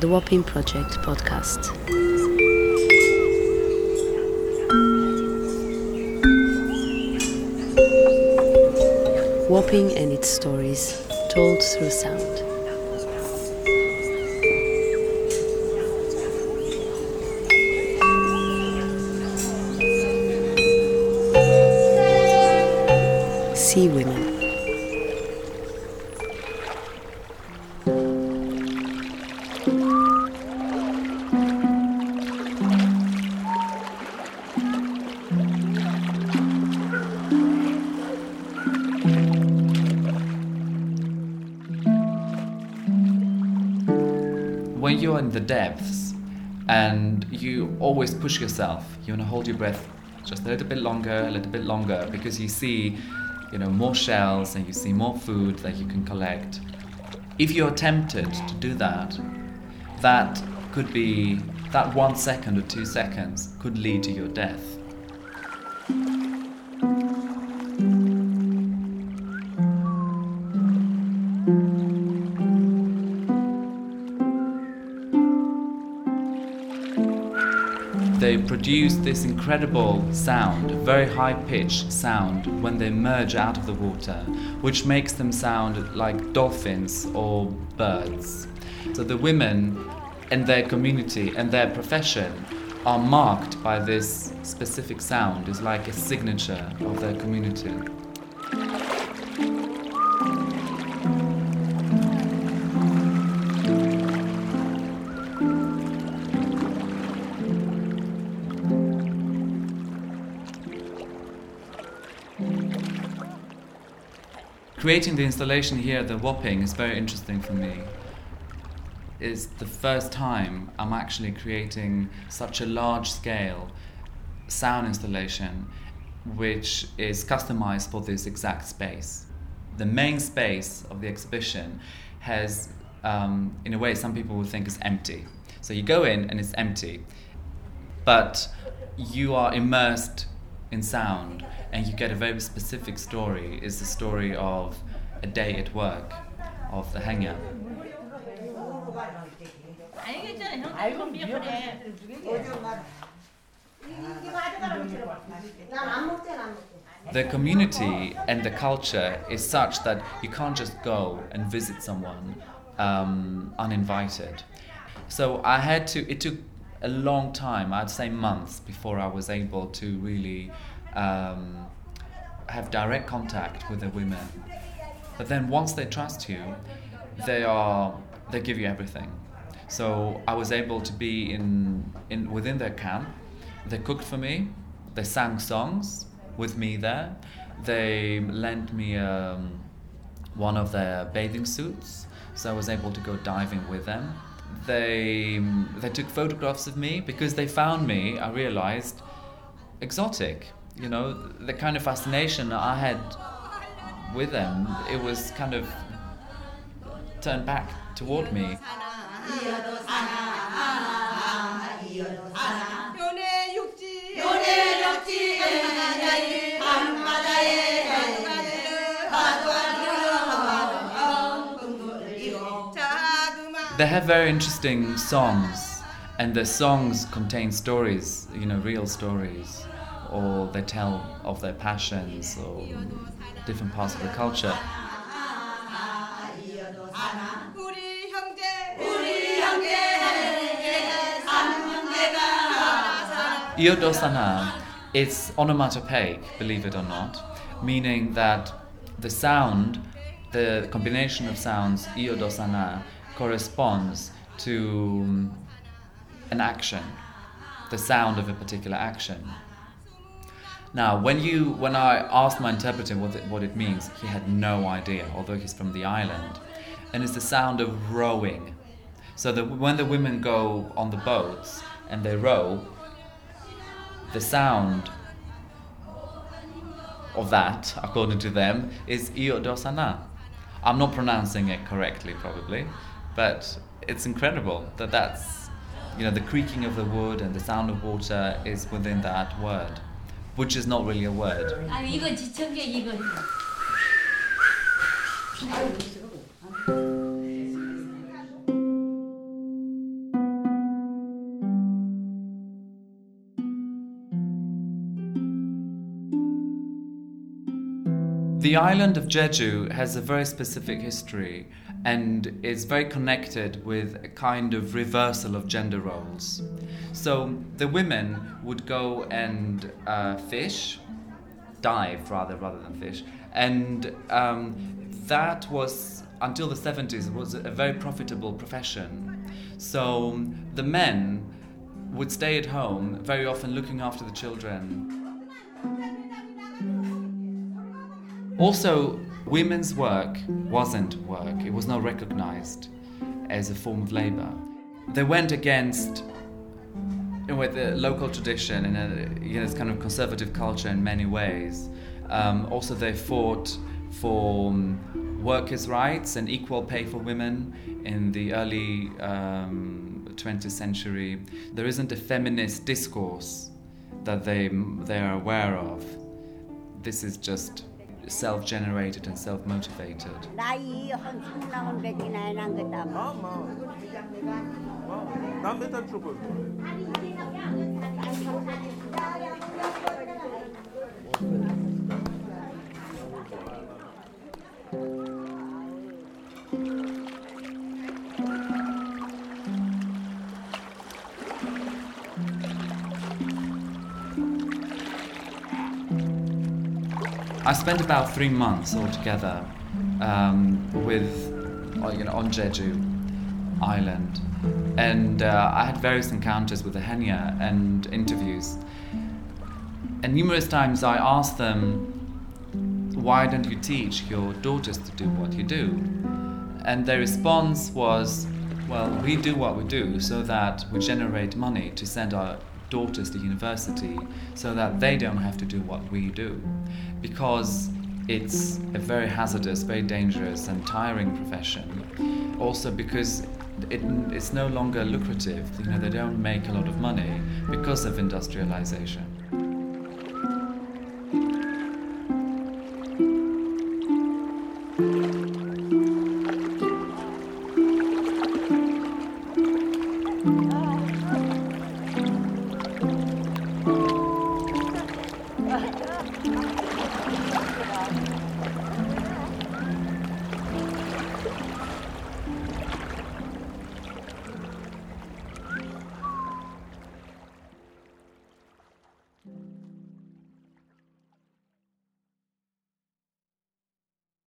the Wapping Project podcast. Wapping and its stories told through sound. Sea Women. When you're in the depths and you always push yourself, you want to hold your breath just a little bit longer, a little bit longer, because you see, you know, more shells and you see more food that you can collect. If you're tempted to do that, that could be that one second or two seconds could lead to your death. They produce this incredible sound, very high pitched sound when they emerge out of the water, which makes them sound like dolphins or birds. So the women and their community and their profession are marked by this specific sound, it's like a signature of their community. Creating the installation here the Wapping is very interesting for me. It's the first time I'm actually creating such a large scale sound installation which is customized for this exact space. The main space of the exhibition has, um, in a way, some people would think is empty. So you go in and it's empty, but you are immersed in sound and you get a very specific story is the story of a day at work of the hangout. The community and the culture is such that you can't just go and visit someone um, uninvited. So I had to, it took a long time, I'd say months, before I was able to really um, have direct contact with the women. But then once they trust you, they are they give you everything. So I was able to be in, in within their camp. They cooked for me. They sang songs with me there. They lent me um, one of their bathing suits, so I was able to go diving with them. They they took photographs of me because they found me. I realized exotic. You know the kind of fascination I had with them. It was kind of turned back toward me. they have very interesting songs, and their songs contain stories, you know, real stories, or they tell of their passions or different parts of the culture. Iodosana is onomatopoeic, believe it or not, meaning that the sound, the combination of sounds, Iodosana, corresponds to um, an action, the sound of a particular action. Now, when you, when I asked my interpreter what it, what it means, he had no idea, although he's from the island, and it's the sound of rowing. So that when the women go on the boats and they row, the sound of that, according to them, is iodosana. I'm not pronouncing it correctly, probably, but it's incredible that that's, you know, the creaking of the wood and the sound of water is within that word, which is not really a word. 아 이거 지청계 이거 The island of Jeju has a very specific history and is very connected with a kind of reversal of gender roles. So the women would go and uh, fish, dive rather rather than fish, and um, that was until the 70s was a very profitable profession. So the men would stay at home, very often looking after the children. Also, women's work wasn't work, it was not recognized as a form of labor. They went against with the local tradition and a, you know, this kind of conservative culture in many ways. Um, also, they fought for um, workers' rights and equal pay for women in the early um, 20th century. There isn't a feminist discourse that they, they are aware of. This is just self generated and self motivated. I spent about three months altogether um, with, uh, you know, on Jeju Island, and uh, I had various encounters with the Haenyeo and interviews. And numerous times I asked them, "Why don't you teach your daughters to do what you do?" And their response was, "Well, we do what we do so that we generate money to send our daughters to university so that they don't have to do what we do because it's a very hazardous, very dangerous, and tiring profession. Also, because it, it's no longer lucrative. You know, they don't make a lot of money because of industrialization. 나